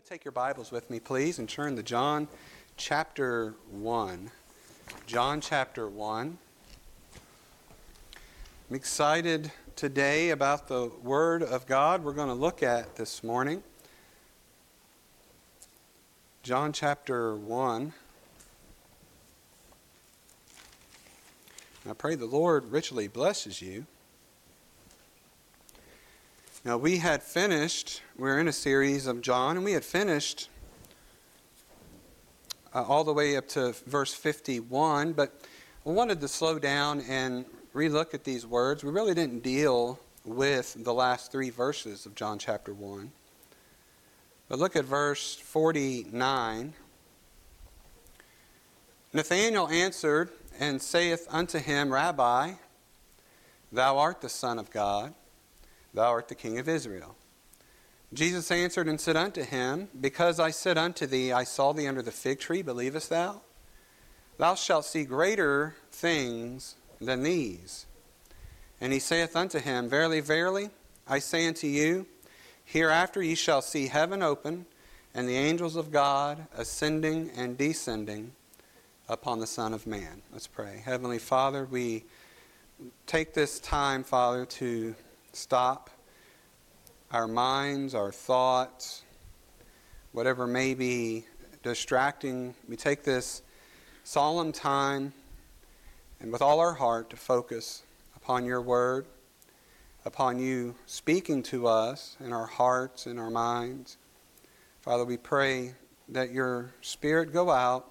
would take your Bibles with me, please, and turn to John chapter 1. John chapter 1. I'm excited today about the Word of God we're going to look at this morning. John chapter 1. I pray the Lord richly blesses you. Now, we had finished, we're in a series of John, and we had finished uh, all the way up to verse 51, but we wanted to slow down and relook at these words. We really didn't deal with the last three verses of John chapter 1. But look at verse 49. Nathanael answered and saith unto him, Rabbi, thou art the Son of God. Thou art the King of Israel. Jesus answered and said unto him, Because I said unto thee, I saw thee under the fig tree, believest thou? Thou shalt see greater things than these. And he saith unto him, Verily, verily, I say unto you, hereafter ye shall see heaven open, and the angels of God ascending and descending upon the Son of Man. Let's pray. Heavenly Father, we take this time, Father, to stop our minds, our thoughts, whatever may be distracting. We take this solemn time and with all our heart to focus upon your word, upon you speaking to us in our hearts and our minds. Father, we pray that your spirit go out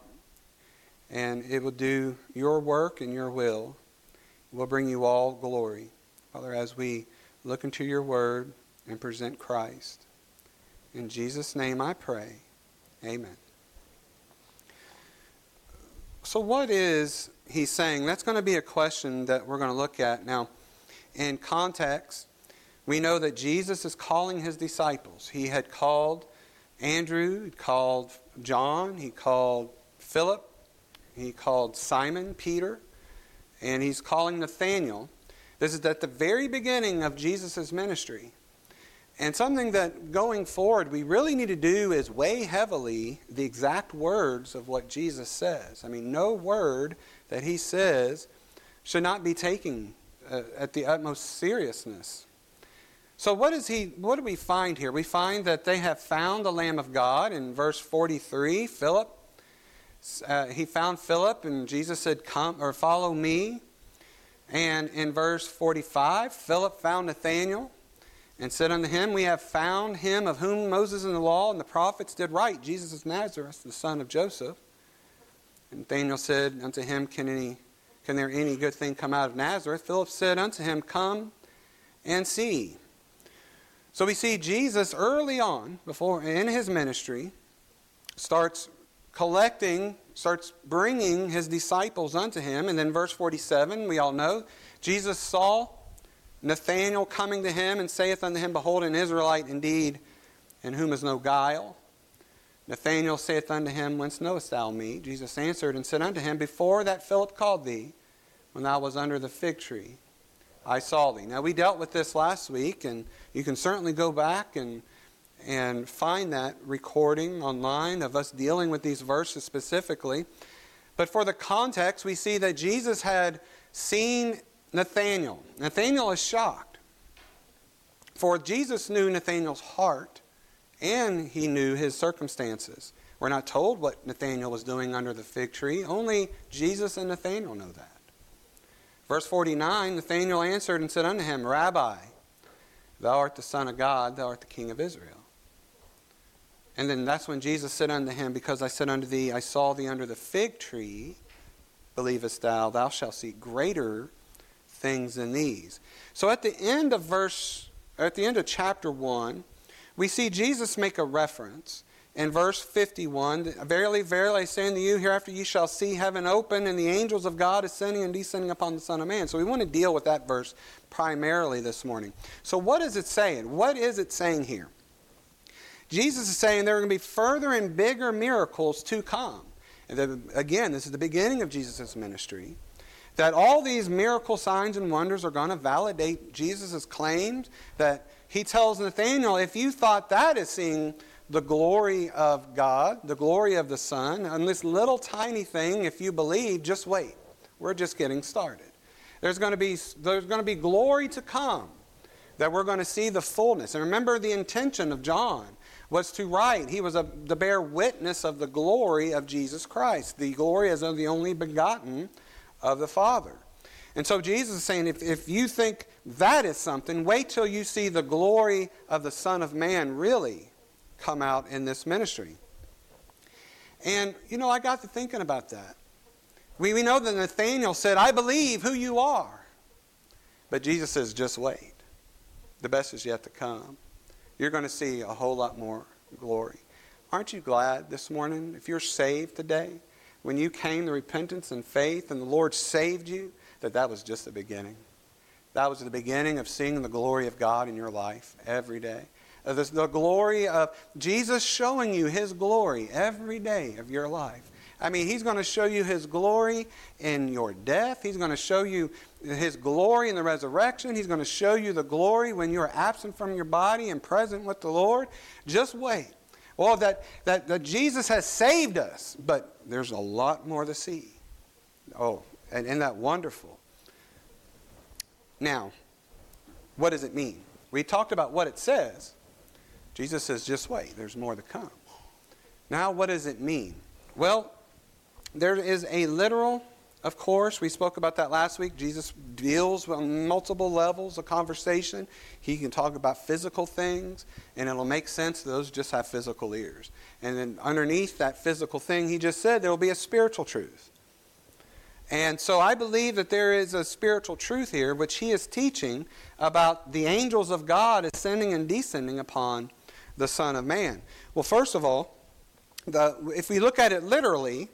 and it will do your work and your will. It will bring you all glory. Father, as we look into your word and present Christ. In Jesus' name I pray. Amen. So, what is he saying? That's going to be a question that we're going to look at. Now, in context, we know that Jesus is calling his disciples. He had called Andrew, he called John, he called Philip, he called Simon, Peter, and he's calling Nathanael. This is at the very beginning of Jesus' ministry. And something that going forward we really need to do is weigh heavily the exact words of what Jesus says. I mean, no word that he says should not be taken uh, at the utmost seriousness. So what is he what do we find here? We find that they have found the lamb of God in verse 43, Philip uh, he found Philip and Jesus said come or follow me. And in verse 45, Philip found Nathanael and said unto him, We have found him of whom Moses and the law and the prophets did write, Jesus of Nazareth, the son of Joseph. And Nathanael said unto him, Can, any, can there any good thing come out of Nazareth? Philip said unto him, Come and see. So we see Jesus early on, before in his ministry, starts collecting, starts bringing his disciples unto him. And then, verse 47, we all know, Jesus saw Nathanael coming to him and saith unto him, Behold, an Israelite indeed, in whom is no guile. Nathanael saith unto him, Whence knowest thou me? Jesus answered and said unto him, Before that Philip called thee, when thou was under the fig tree, I saw thee. Now, we dealt with this last week, and you can certainly go back and and find that recording online of us dealing with these verses specifically. But for the context, we see that Jesus had seen Nathanael. Nathanael is shocked. For Jesus knew Nathanael's heart and he knew his circumstances. We're not told what Nathanael was doing under the fig tree. Only Jesus and Nathanael know that. Verse 49 Nathanael answered and said unto him, Rabbi, thou art the Son of God, thou art the King of Israel. And then that's when Jesus said unto him, Because I said unto thee, I saw thee under the fig tree, believest thou, thou shalt see greater things than these. So at the end of verse, at the end of chapter 1, we see Jesus make a reference. In verse 51, Verily, verily, I say unto you, hereafter ye shall see heaven open and the angels of God ascending and descending upon the Son of Man. So we want to deal with that verse primarily this morning. So what is it saying? What is it saying here? Jesus is saying there are going to be further and bigger miracles to come. And again, this is the beginning of Jesus' ministry. That all these miracle signs and wonders are going to validate Jesus' claims. That he tells Nathanael, if you thought that is seeing the glory of God, the glory of the Son, and this little tiny thing, if you believe, just wait. We're just getting started. There's going to be, there's going to be glory to come that we're going to see the fullness. And remember the intention of John was to write. He was a, to bear witness of the glory of Jesus Christ, the glory as of the only begotten of the Father. And so Jesus is saying, if, if you think that is something, wait till you see the glory of the Son of Man really come out in this ministry. And, you know, I got to thinking about that. We, we know that Nathanael said, I believe who you are. But Jesus says, just wait. The best is yet to come. You're going to see a whole lot more glory. Aren't you glad this morning, if you're saved today, when you came to repentance and faith and the Lord saved you, that that was just the beginning? That was the beginning of seeing the glory of God in your life every day. The, the glory of Jesus showing you His glory every day of your life. I mean, He's going to show you His glory in your death. He's going to show you His glory in the resurrection. He's going to show you the glory when you're absent from your body and present with the Lord. Just wait. Well, that, that, that Jesus has saved us, but there's a lot more to see. Oh, and isn't that wonderful? Now, what does it mean? We talked about what it says. Jesus says, just wait, there's more to come. Now, what does it mean? Well, there is a literal, of course, we spoke about that last week. Jesus deals on multiple levels of conversation. He can talk about physical things, and it'll make sense those just have physical ears. And then underneath that physical thing, he just said there will be a spiritual truth. And so I believe that there is a spiritual truth here, which he is teaching about the angels of God ascending and descending upon the Son of Man. Well, first of all, the, if we look at it literally,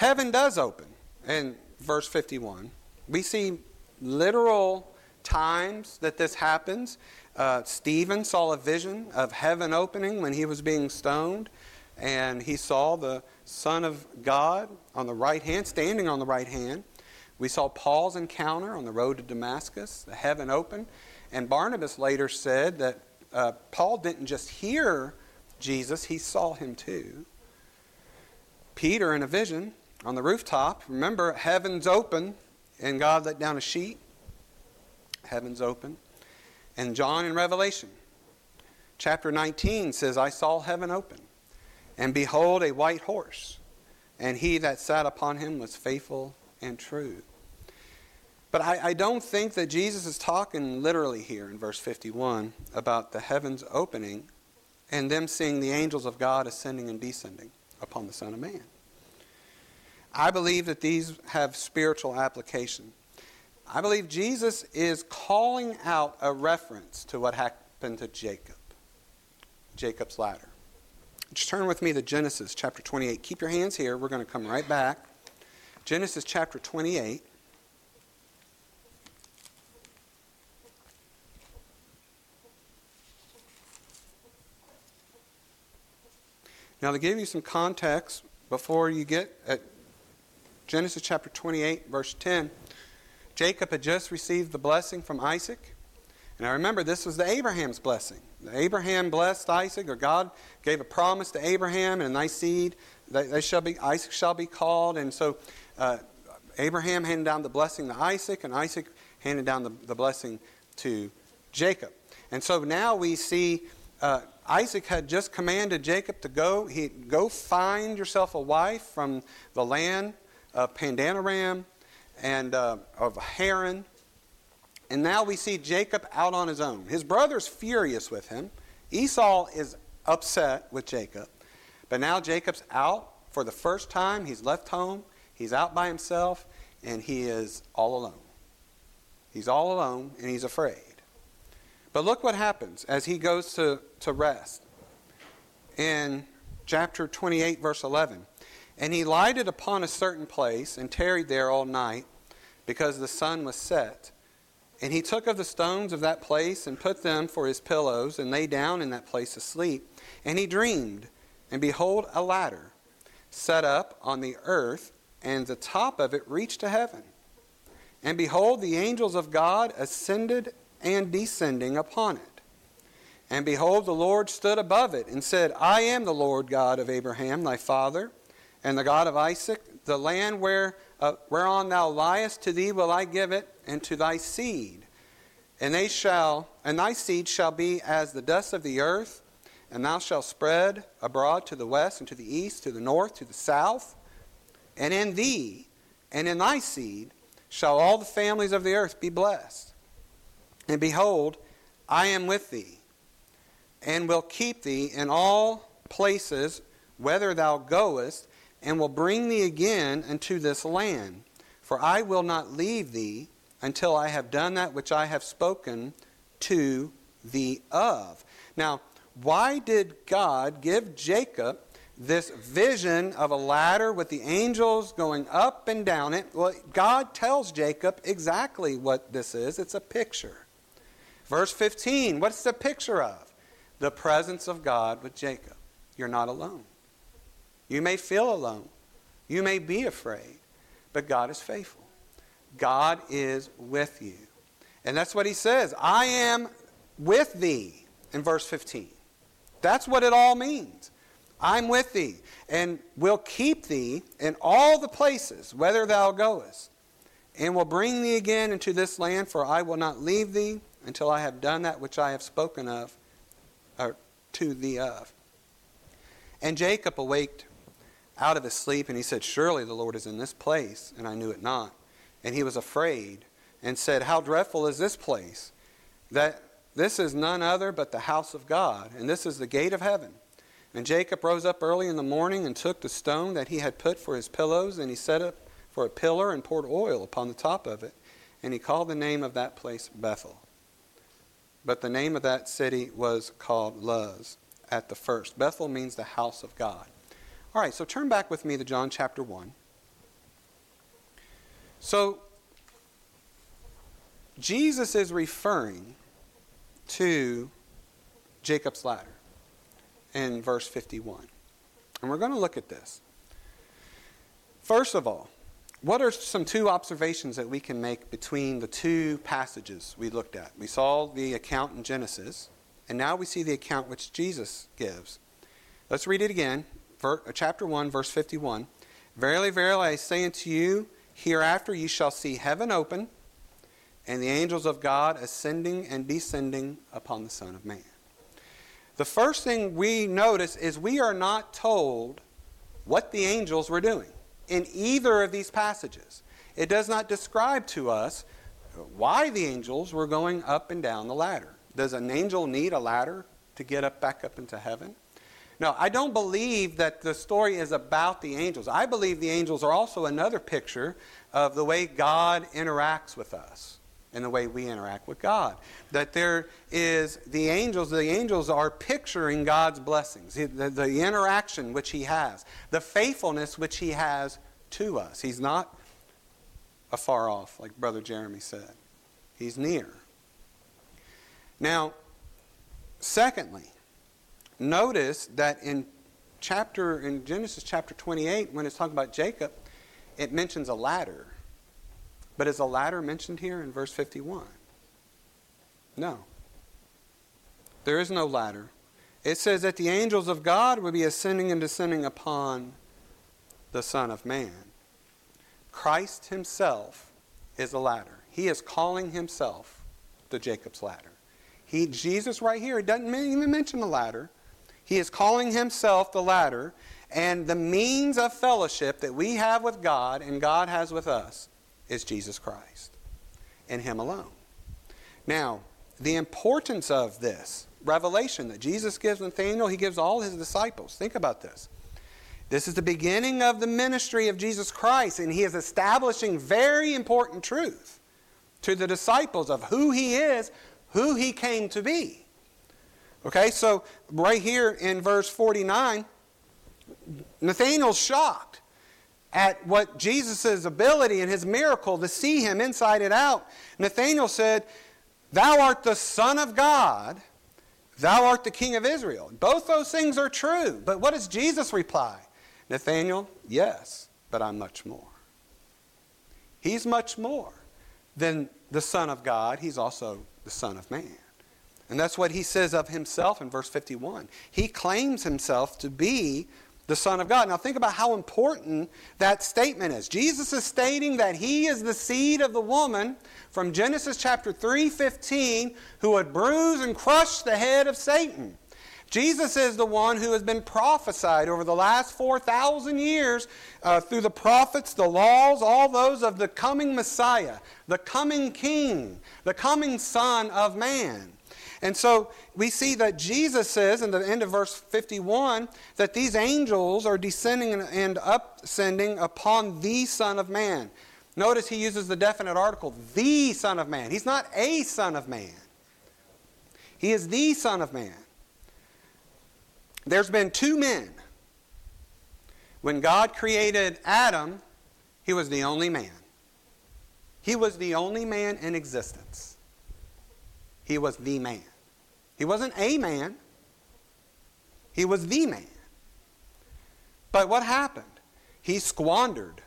heaven does open in verse 51. We see literal times that this happens. Uh, Stephen saw a vision of heaven opening when he was being stoned, and he saw the Son of God on the right hand, standing on the right hand. We saw Paul's encounter on the road to Damascus, the heaven open. And Barnabas later said that uh, Paul didn't just hear Jesus, he saw him too. Peter, in a vision, on the rooftop. Remember, heaven's open, and God let down a sheet. Heaven's open. And John in Revelation, chapter 19 says, I saw heaven open, and behold, a white horse, and he that sat upon him was faithful and true. But I, I, don't think that Jesus is talking literally here in verse 51 about the heavens opening and them seeing the angels of God ascending and descending upon the Son of Man. I believe that these have spiritual application. I believe Jesus is calling out a reference to what happened to Jacob, Jacob's ladder. Just turn with me to Genesis chapter 28. Keep your hands here. We're going to come right back. Genesis chapter 28. Now, to give you some context before you get at Genesis chapter 28, verse 10. Jacob had just received the blessing from Isaac. And I remember this was the Abraham's blessing. Abraham blessed Isaac, or God gave a promise to Abraham, and thy seed, they, they shall be, Isaac shall be called. And so uh, Abraham handed down the blessing to Isaac, and Isaac handed down the, the blessing to Jacob. And so now we see uh, Isaac had just commanded Jacob to go. He go find yourself a wife from the land of Paddan-aram and uh, of Haran. And now we see Jacob out on his own. His brother's furious with him. Esau is upset with Jacob. But now Jacob's out for the first time. He's left home. He's out by himself, and he is all alone. He's all alone, and he's afraid. But look what happens as he goes to, to rest. In chapter 28, verse 11. And he lighted upon a certain place and tarried there all night because the sun was set. And he took of the stones of that place and put them for his pillows and lay down in that place to sleep. And he dreamed, and behold, a ladder set up on the earth, and the top of it reached to heaven. And behold, the angels of God ascended and descending upon it. And behold, the Lord stood above it and said, I am the Lord God of Abraham, thy father, and the God of Isaac. The land where, uh, whereon thou liest, to thee will I give it, and to thy seed. And they shall, and thy seed shall be as the dust of the earth, and thou shalt spread abroad to the west and to the east, to the north, to the south. And in thee and in thy seed shall all the families of the earth be blessed. And behold, I am with thee and will keep thee in all places whither thou goest, and will bring thee again unto this land. For I will not leave thee until I have done that which I have spoken to thee of. Now, why did God give Jacob this vision of a ladder with the angels going up and down it? Well, God tells Jacob exactly what this is. It's a picture. Verse 15, what's the picture of? the presence of God with Jacob. You're not alone. You may feel alone. You may be afraid, but God is faithful. God is with you. And that's what he says I am with thee in verse 15. That's what it all means. I'm with thee, and will keep thee in all the places whither thou goest, and will bring thee again into this land, for I will not leave thee until I have done that which I have spoken of or to thee of. And Jacob awaked out of his sleep, and he said, Surely the Lord is in this place, and I knew it not. And he was afraid, and said, How dreadful is this place! That this is none other but the house of God, and this is the gate of heaven. And Jacob rose up early in the morning and took the stone that he had put for his pillows, and he set it for a pillar and poured oil upon the top of it. And he called the name of that place Bethel. But the name of that city was called Luz at the first. Bethel means the house of God. All right, so turn back with me to John chapter 1. So, Jesus is referring to Jacob's ladder in verse 51. And we're going to look at this. First of all, what are some two observations that we can make between the two passages we looked at? We saw the account in Genesis, and now we see the account which Jesus gives. Let's read it again. Uh, chapter 1, verse 51. Verily, verily, I say unto you, hereafter ye shall see heaven open, and the angels of God ascending and descending upon the Son of Man. The first thing we notice is we are not told what the angels were doing in either of these passages. It does not describe to us why the angels were going up and down the ladder. Does an angel need a ladder to get up back up into heaven? No, I don't believe that the story is about the angels. I believe the angels are also another picture of the way God interacts with us and the way we interact with God. That there is the angels, the angels are picturing God's blessings, the, the interaction which He has, the faithfulness which He has to us. He's not afar off, like Brother Jeremy said, He's near. Now, secondly, notice that in chapter in Genesis chapter 28 when it's talking about Jacob, it mentions a ladder. But is a ladder mentioned here in verse 51? No. There is no ladder. It says that the angels of God will be ascending and descending upon the Son of Man. Christ himself is a ladder. He is calling himself the Jacob's ladder. He, Jesus, right here, he doesn't even mention the ladder. He is calling himself the ladder, and the means of fellowship that we have with God and God has with us is Jesus Christ and Him alone. Now, the importance of this revelation that Jesus gives Nathanael, He gives all His disciples. Think about this. This is the beginning of the ministry of Jesus Christ, and He is establishing very important truth to the disciples of who He is, who He came to be. Okay, so right here in verse 49, Nathanael's shocked at what Jesus' ability and his miracle to see him inside and out, Nathanael said, Thou art the Son of God, thou art the King of Israel. Both those things are true. But what does Jesus reply? Nathanael, yes, but I'm much more. He's much more than the Son of God, he's also the Son of Man. And that's what he says of himself in verse 51. He claims himself to be the Son of God. Now, think about how important that statement is. Jesus is stating that he is the seed of the woman from Genesis chapter 3 15, who would bruise and crush the head of Satan. Jesus is the one who has been prophesied over the last 4,000 years uh, through the prophets, the laws, all those of the coming Messiah, the coming King, the coming Son of Man. And so we see that Jesus says in the end of verse 51 that these angels are descending and upsending upon the Son of Man. Notice he uses the definite article, the Son of Man. He's not a Son of Man, he is the Son of Man. There's been two men. When God created Adam, he was the only man. He was the only man in existence. He was the man. He wasn't a man, he was the man. But what happened? He squandered.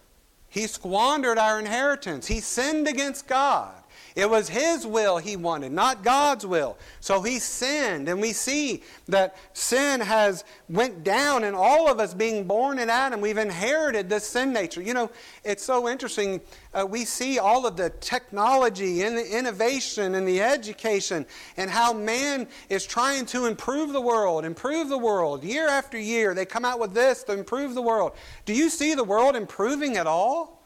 He squandered our inheritance. He sinned against God. It was his will he wanted, not God's will. So he sinned, and we see that sin has went down in all of us being born in Adam. We've inherited this sin nature. You know, it's so interesting. Uh, we see all of the technology and the innovation and the education and how man is trying to improve the world, improve the world. Year after year, they come out with this to improve the world. Do you see the world improving at all?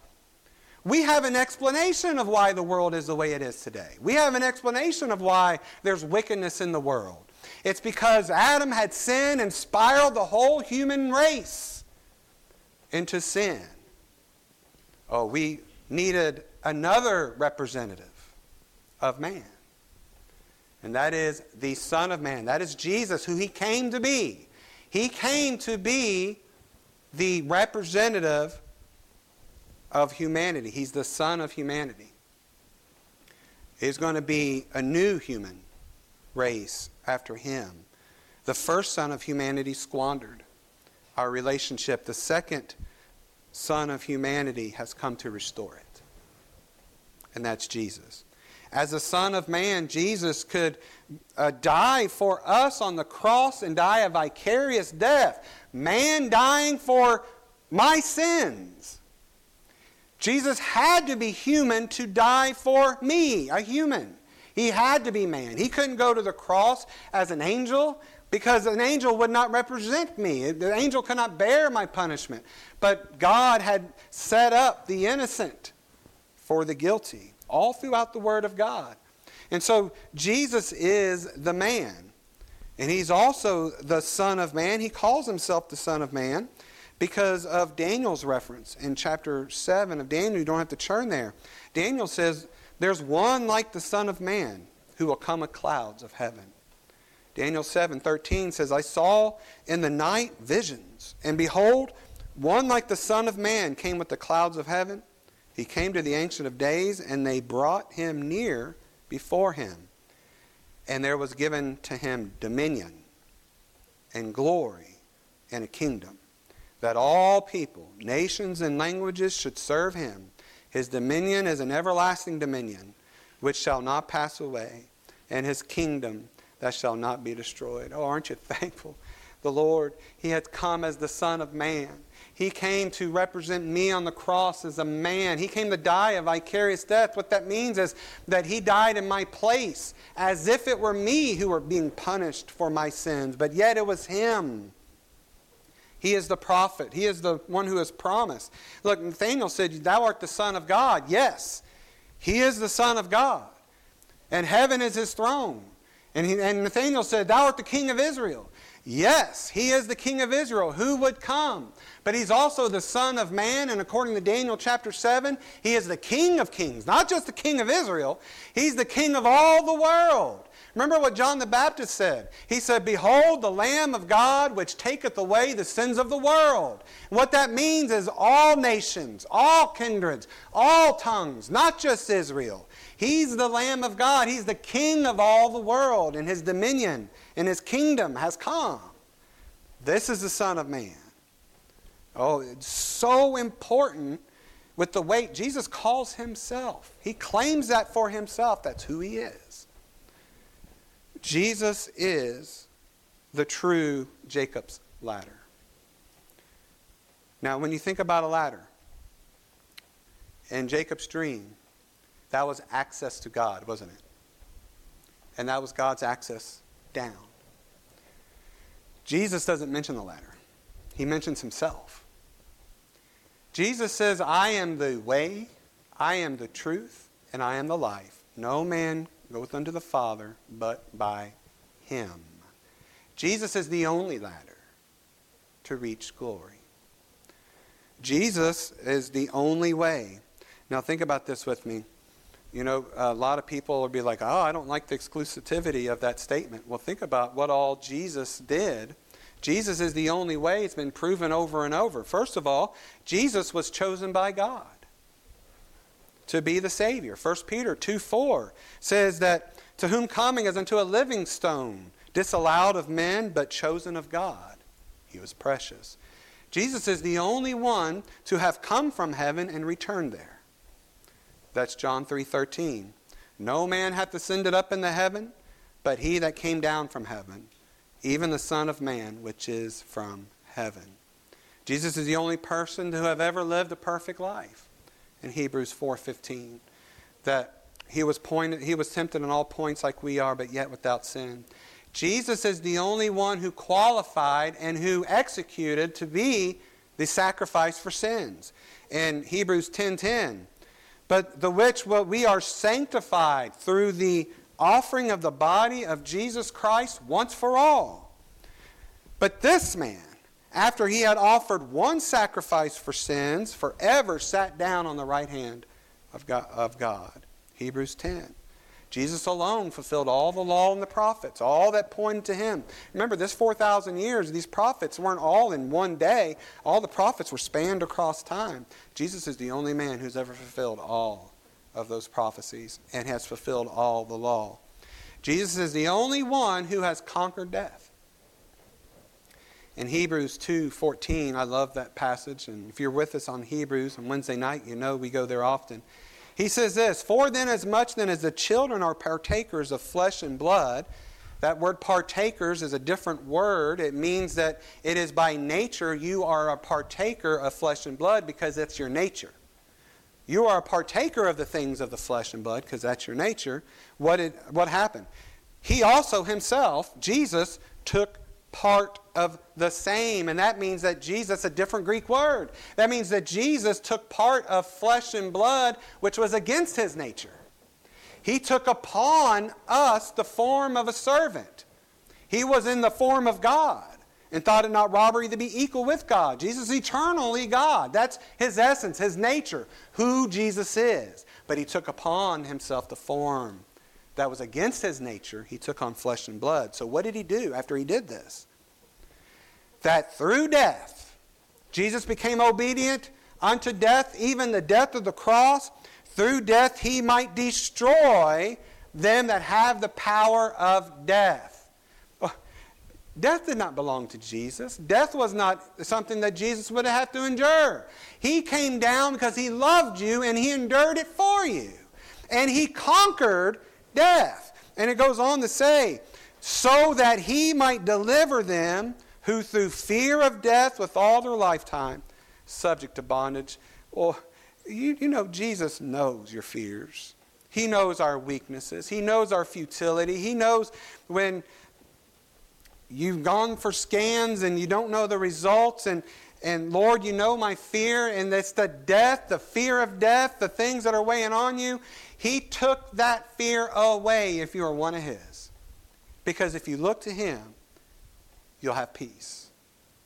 We have an explanation of why the world is the way it is today. We have an explanation of why there's wickedness in the world. It's because Adam had sinned and spiraled the whole human race into sin. Oh, we needed another representative of man. And that is the Son of Man. That is Jesus, who he came to be. He came to be the representative of humanity. He's the son of humanity. There's going to be a new human race after him. The first son of humanity squandered our relationship. The second son of humanity has come to restore it. And that's Jesus. As a son of man, Jesus could uh, die for us on the cross and die a vicarious death. Man dying for my sins. Jesus had to be human to die for me, a human. He had to be man. He couldn't go to the cross as an angel because an angel would not represent me. The angel could not bear my punishment. But God had set up the innocent for the guilty, all throughout the Word of God. And so Jesus is the man. And he's also the Son of Man. He calls himself the Son of Man because of Daniel's reference in chapter 7 of Daniel. You don't have to turn there. Daniel says, There's one like the Son of Man who will come with clouds of heaven. Daniel 7 13 says, I saw in the night visions, and behold, one like the Son of Man came with the clouds of heaven. He came to the Ancient of Days, and they brought him near before him. And there was given to him dominion and glory and a kingdom that all people, nations, and languages should serve him. His dominion is an everlasting dominion which shall not pass away, and his kingdom that shall not be destroyed. Oh, aren't you thankful? The Lord, He had come as the Son of Man. He came to represent me on the cross as a man. He came to die a vicarious death. What that means is that He died in my place as if it were me who were being punished for my sins, but yet it was Him he is the prophet. He is the one who has promised. Look, Nathanael said, Thou art the Son of God. Yes, he is the Son of God. And heaven is his throne. And, he, and Nathanael said, Thou art the King of Israel. Yes, he is the King of Israel. Who would come? But he's also the Son of Man, and according to Daniel chapter 7, he is the King of kings, not just the King of Israel, he's the King of all the world. Remember what John the Baptist said? He said, Behold, the Lamb of God which taketh away the sins of the world. What that means is all nations, all kindreds, all tongues, not just Israel. He's the Lamb of God. He's the King of all the world, and his dominion and his kingdom has come. This is the Son of Man. Oh, it's so important with the weight. Jesus calls himself. He claims that for himself. That's who he is. Jesus is the true Jacob's ladder. Now, when you think about a ladder, in Jacob's dream, that was access to God, wasn't it? And that was God's access down. Jesus doesn't mention the ladder, he mentions himself. Jesus says, I am the way, I am the truth, and I am the life. No man goeth unto the Father but by him. Jesus is the only ladder to reach glory. Jesus is the only way. Now, think about this with me. You know, a lot of people will be like, oh, I don't like the exclusivity of that statement. Well, think about what all Jesus did. Jesus is the only way. It's been proven over and over. First of all, Jesus was chosen by God to be the Savior. 1 Peter 2 4 says that to whom coming as unto a living stone, disallowed of men, but chosen of God. He was precious. Jesus is the only one to have come from heaven and returned there. That's John 3:13. No man hath ascended up into heaven, but he that came down from heaven, even the Son of Man, which is from heaven. Jesus is the only person to have ever lived a perfect life. In Hebrews 4:15, that he was pointed, he was tempted in all points like we are, but yet without sin. Jesus is the only one who qualified and who executed to be the sacrifice for sins. In Hebrews 10:10, but the which well, we are sanctified through the offering of the body of Jesus Christ once for all. But this man, after he had offered one sacrifice for sins, forever sat down on the right hand of God. Of God. Hebrews 10. Jesus alone fulfilled all the law and the prophets, all that pointed to him. Remember, this 4,000 years, these prophets weren't all in one day. All the prophets were spanned across time. Jesus is the only man who's ever fulfilled all of those prophecies and has fulfilled all the law. Jesus is the only one who has conquered death. In Hebrews 2:14, I love that passage and if you're with us on Hebrews on Wednesday night, you know we go there often. He says this For then, as much then as the children are partakers of flesh and blood, that word partakers is a different word. It means that it is by nature you are a partaker of flesh and blood because that's your nature. You are a partaker of the things of the flesh and blood because that's your nature. What, did, what happened? He also himself, Jesus, took part of the same. And that means that Jesus, a different Greek word, that means that Jesus took part of flesh and blood, which was against his nature. He took upon us the form of a servant. He was in the form of God and thought it not robbery to be equal with God. Jesus is eternally God. That's his essence, his nature, who Jesus is. But he took upon himself the form that was against his nature, he took on flesh and blood. So, what did he do after he did this? That through death, Jesus became obedient unto death, even the death of the cross. Through death, he might destroy them that have the power of death. Oh, death did not belong to Jesus. Death was not something that Jesus would have to endure. He came down because he loved you and he endured it for you. And he conquered death. And it goes on to say, so that he might deliver them who through fear of death with all their lifetime subject to bondage. Well, you, you know, Jesus knows your fears. He knows our weaknesses. He knows our futility. He knows when you've gone for scans and you don't know the results and and Lord, you know my fear, and it's the death, the fear of death, the things that are weighing on you. He took that fear away if you are one of His. Because if you look to Him, you'll have peace.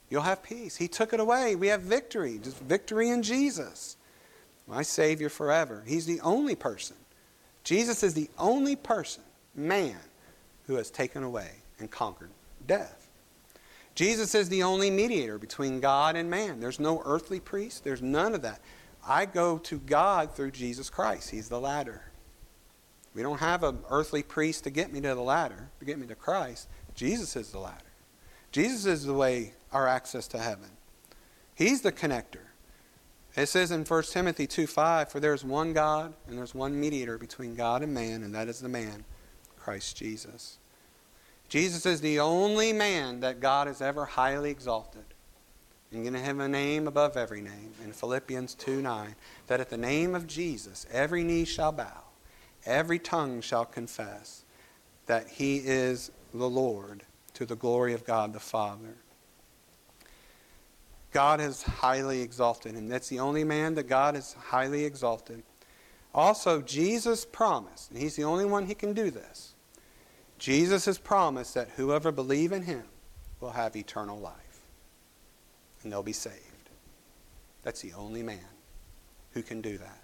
You'll have peace. He took it away. We have victory, just victory in Jesus. My Savior forever. He's the only person. Jesus is the only person, man, who has taken away and conquered death. Jesus is the only mediator between God and man. There's no earthly priest, there's none of that. I go to God through Jesus Christ. He's the ladder. We don't have an earthly priest to get me to the ladder, to get me to Christ. Jesus is the ladder. Jesus is the way, our access to heaven. He's the connector. It says in 1 Timothy 2 5, For there is one God, and there's one mediator between God and man, and that is the man, Christ Jesus. Jesus is the only man that God has ever highly exalted. And going to have a name above every name in Philippians 2 9. That at the name of Jesus, every knee shall bow, every tongue shall confess that he is the Lord to the glory of God the Father. God has highly exalted him. That's the only man that God has highly exalted. Also, Jesus promised, and he's the only one who can do this. Jesus has promised that whoever believe in him will have eternal life. And they'll be saved. That's the only man who can do that.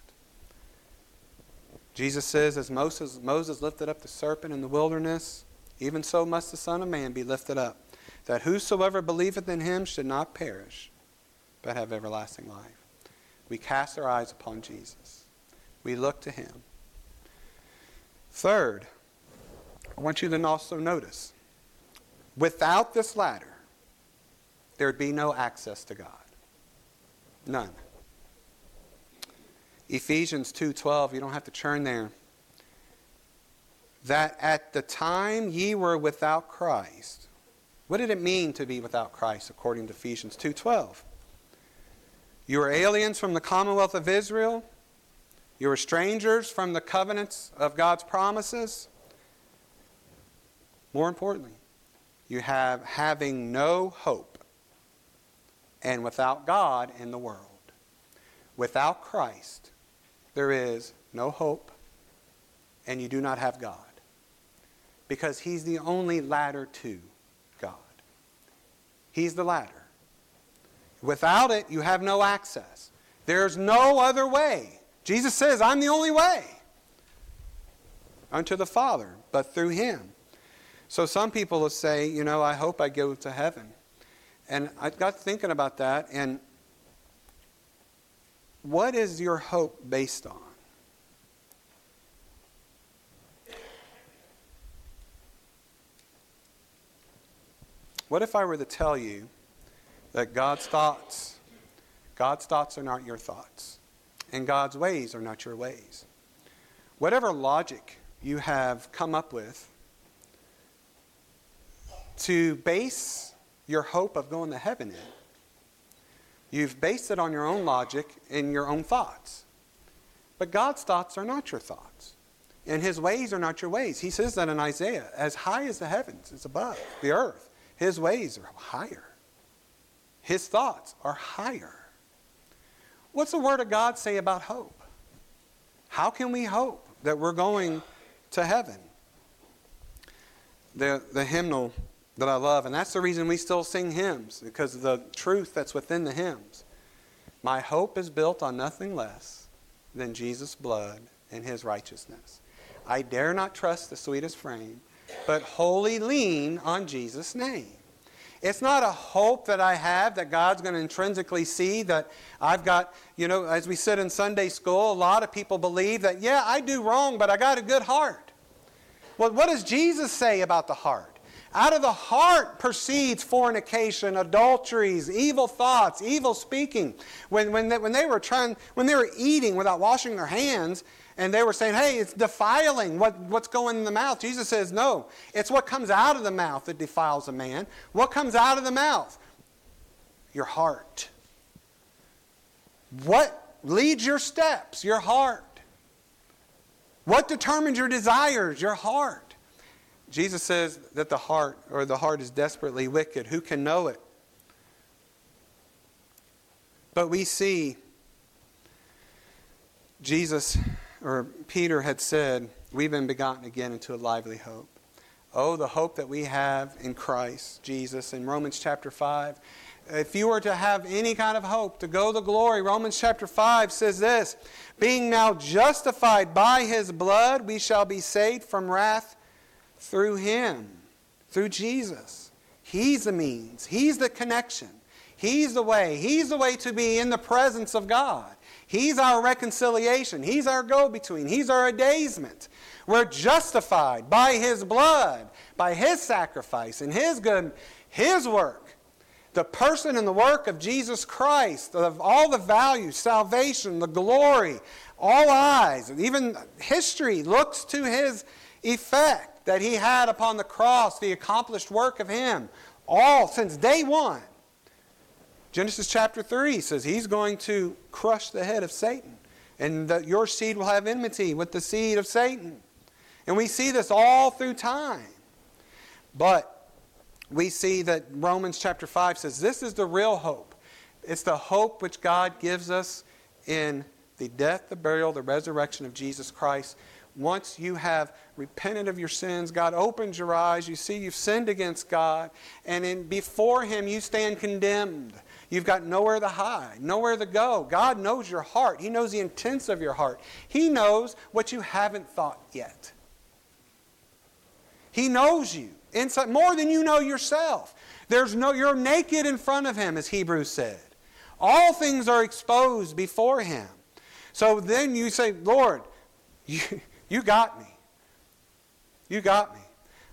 Jesus says, as Moses, Moses lifted up the serpent in the wilderness, even so must the Son of Man be lifted up, that whosoever believeth in him should not perish, but have everlasting life. We cast our eyes upon Jesus. We look to him. Third, I want you to also notice without this ladder, there'd be no access to God. None. Ephesians 2:12, you don't have to turn there. That at the time ye were without Christ. What did it mean to be without Christ according to Ephesians 2:12? You were aliens from the commonwealth of Israel. You were strangers from the covenants of God's promises. More importantly, you have having no hope and without God in the world. Without Christ, there is no hope and you do not have God. Because He's the only ladder to God. He's the ladder. Without it, you have no access. There's no other way. Jesus says, I'm the only way unto the Father, but through Him. So some people will say, you know, I hope I go to heaven. And I got thinking about that, and what is your hope based on? What if I were to tell you that God's thoughts, God's thoughts are not your thoughts, and God's ways are not your ways? Whatever logic you have come up with to base your hope of going to heaven in. You've based it on your own logic and your own thoughts. But God's thoughts are not your thoughts. And his ways are not your ways. He says that in Isaiah as high as the heavens is above the earth, his ways are higher. His thoughts are higher. What's the Word of God say about hope? How can we hope that we're going to heaven? The, the hymnal that I love. And that's the reason we still sing hymns, because of the truth that's within the hymns. My hope is built on nothing less than Jesus' blood and his righteousness. I dare not trust the sweetest frame, but wholly lean on Jesus' name. It's not a hope that I have that God's going to intrinsically see that I've got, you know, as we said in Sunday school, a lot of people believe that, yeah, I do wrong, but I got a good heart. Well, what does Jesus say about the heart? Out of the heart proceeds fornication, adulteries, evil thoughts, evil speaking. When, when, they, when they were trying, when they were eating without washing their hands, and they were saying, hey, it's defiling what, what's going in the mouth. Jesus says, no, it's what comes out of the mouth that defiles a man. What comes out of the mouth? Your heart. What leads your steps? Your heart. What determines your desires? Your heart. Jesus says that the heart, or the heart, is desperately wicked. Who can know it? But we see Jesus, or Peter had said, We've been begotten again into a lively hope. Oh, the hope that we have in Christ Jesus. In Romans chapter 5, if you were to have any kind of hope to go to glory, Romans chapter 5 says this Being now justified by his blood, we shall be saved from wrath through Him, through Jesus. He's the means, He's the connection, He's the way. He's the way to be in the presence of God. He's our reconciliation, He's our go between, He's our adazement. We're justified by His blood, by His sacrifice, and His good, His work the person and the work of Jesus Christ, of all the value, salvation, the glory, all eyes, even history looks to his effect that he had upon the cross, the accomplished work of him, all since day one. Genesis chapter 3 says he's going to crush the head of Satan, and that your seed will have enmity with the seed of Satan. And we see this all through time. But we see that Romans chapter 5 says this is the real hope. It's the hope which God gives us in the death, the burial, the resurrection of Jesus Christ. Once you have repented of your sins, God opens your eyes, you see you've sinned against God, and in, before Him you stand condemned. You've got nowhere to hide, nowhere to go. God knows your heart. He knows the intents of your heart. He knows what you haven't thought yet. He knows you inside more than you know yourself. There's no you're naked in front of him as Hebrews said. All things are exposed before him. So then you say, Lord, you, you got me. You got me.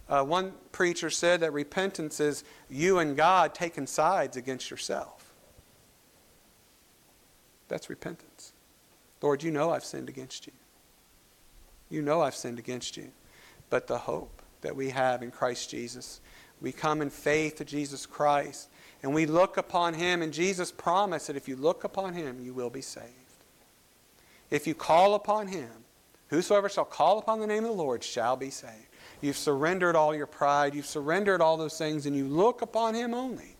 Uh, one preacher said that repentance is you and God taking sides against yourself. That's repentance. Lord, you know I've sinned against you. You know I've sinned against you. But the hope that we have in Christ Jesus, we come in faith to Jesus Christ, and we look upon him, and Jesus promised that if you look upon him, you will be saved. If you call upon him, whosoever shall call upon the name of the Lord shall be saved. You've surrendered all your pride, you've surrendered all those things, and you look upon him only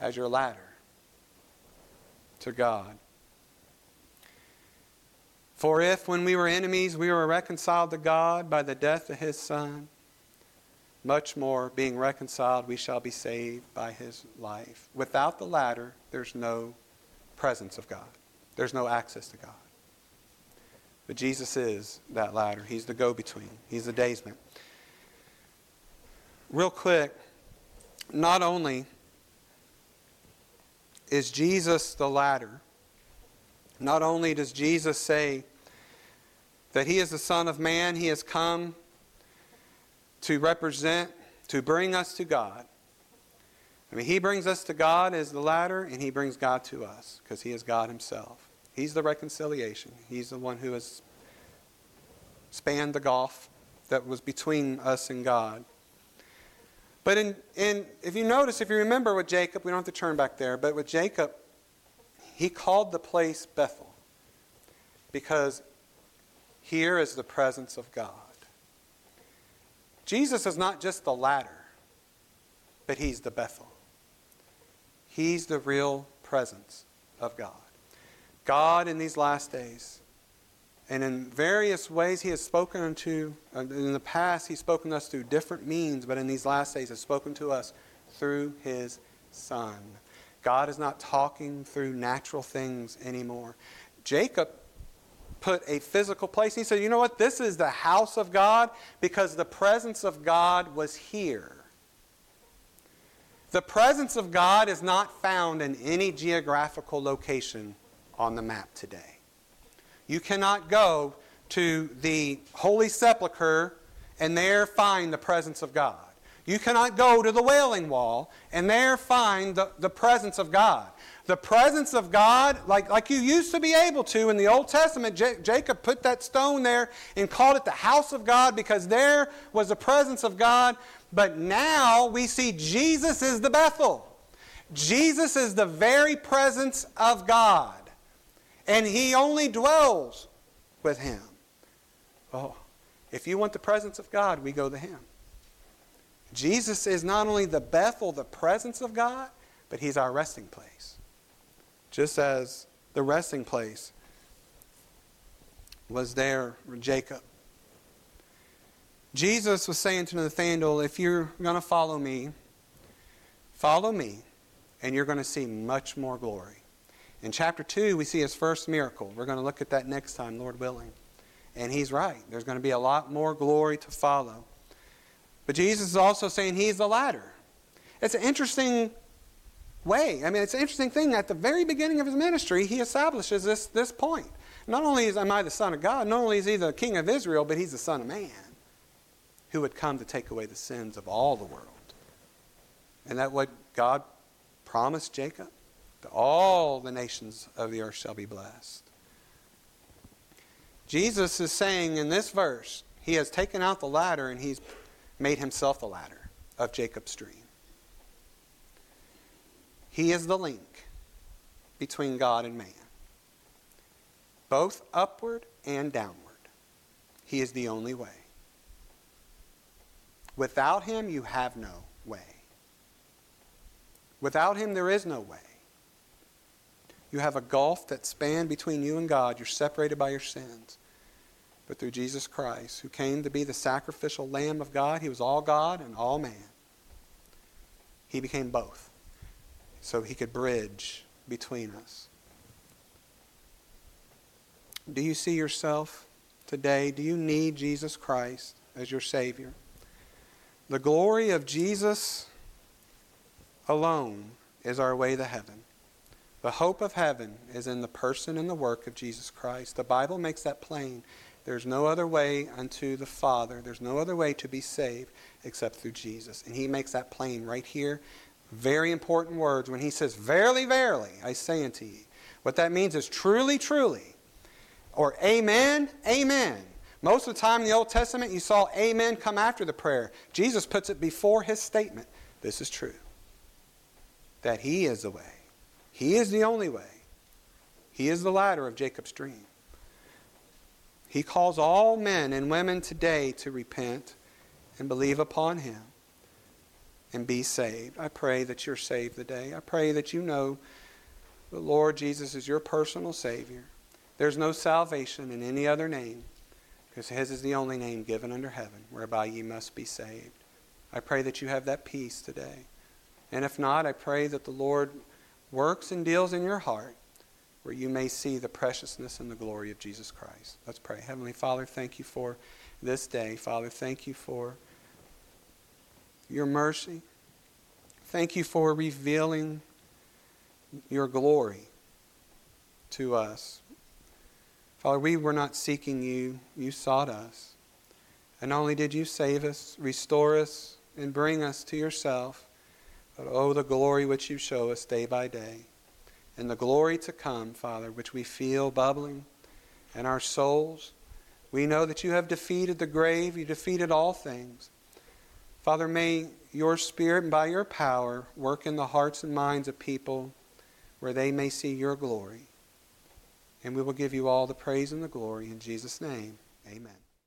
as your ladder to God. For if, when we were enemies, we were reconciled to God by the death of his Son, much more, being reconciled, we shall be saved by his life. Without the ladder, there's no presence of God. There's no access to God. But Jesus is that ladder. He's the go between, He's the daysman. Real quick, not only is Jesus the ladder, not only does Jesus say that He is the Son of Man, He has come to represent, to bring us to God. I mean, He brings us to God as the ladder, and He brings God to us because He is God Himself. He's the reconciliation. He's the one who has spanned the gulf that was between us and God. But in, in, if you notice, if you remember with Jacob, we don't have to turn back there, but with Jacob, he called the place Bethel because here is the presence of God. Jesus is not just the ladder, but he's the Bethel. He's the real presence of God. God in these last days. And in various ways, He has spoken unto, uh, in the past, He's spoken to us through different means, but in these last days, has spoken to us through His Son. God is not talking through natural things anymore. Jacob put a physical place. He said, You know what? This is the house of God because the presence of God was here. The presence of God is not found in any geographical location on the map today. You cannot go to the Holy Sepulchre and there find the presence of God. You cannot go to the Wailing Wall and there find the, the presence of God. The presence of God, like, like you used to be able to in the Old Testament, J- Jacob put that stone there and called it the house of God because there was the presence of God. But now we see Jesus is the Bethel. Jesus is the very presence of God and he only dwells with him. Oh, if you want the presence of God, we go to him. Jesus is not only the Bethel, the presence of God, but he's our resting place. Just as the resting place was there for Jacob. Jesus was saying to Nathanael, if you're going to follow me, follow me, and you're going to see much more glory. In chapter 2, we see his first miracle. We're going to look at that next time, Lord willing. And he's right. There's going to be a lot more glory to follow. But Jesus is also saying he's the ladder. It's an interesting way. I mean, it's an interesting thing. At the very beginning of his ministry, he establishes this, this point. Not only is, am I the Son of God, not only is he the King of Israel, but he's the Son of Man who would come to take away the sins of all the world. And that what God promised Jacob? All the nations of the earth shall be blessed. Jesus is saying in this verse, He has taken out the ladder and he's made himself the ladder of Jacob's dream. He is the link between God and man, both upward and downward. He is the only way. Without him, you have no way. Without him, there is no way. You have a gulf that span between you and God. You're separated by your sins. But through Jesus Christ, who came to be the sacrificial Lamb of God, he was all God and all man. He became both. So he could bridge between us. Do you see yourself today? Do you need Jesus Christ as your Savior? The glory of Jesus alone is our way to heaven. The hope of heaven is in the person and the work of Jesus Christ. The Bible makes that plain. There's no other way unto the Father. There's no other way to be saved except through Jesus. And he makes that plain right here. Very important words when he says, Verily, verily, I say unto you. What that means is truly, truly. Or amen, amen. Most of the time in the Old Testament, you saw amen come after the prayer. Jesus puts it before his statement. This is true. That he is the way. He is the only way. He is the ladder of Jacob's dream. He calls all men and women today to repent and believe upon him and be saved. I pray that you're saved today. I pray that you know the Lord Jesus is your personal Savior. There's no salvation in any other name because His is the only name given under heaven whereby ye must be saved. I pray that you have that peace today. And if not, I pray that the Lord works and deals in your heart where you may see the preciousness and the glory of Jesus Christ. Let's pray. Heavenly Father, thank you for this day. Father, thank you for your mercy. Thank you for revealing your glory to us. Father, we were not seeking you, you sought us. And not only did you save us, restore us, and bring us to yourself, but oh, the glory which you show us day by day. And the glory to come, Father, which we feel bubbling in our souls. We know that you have defeated the grave, you defeated all things. Father, may your Spirit and by your power work in the hearts and minds of people where they may see your glory. And we will give you all the praise and the glory in Jesus' name. Amen.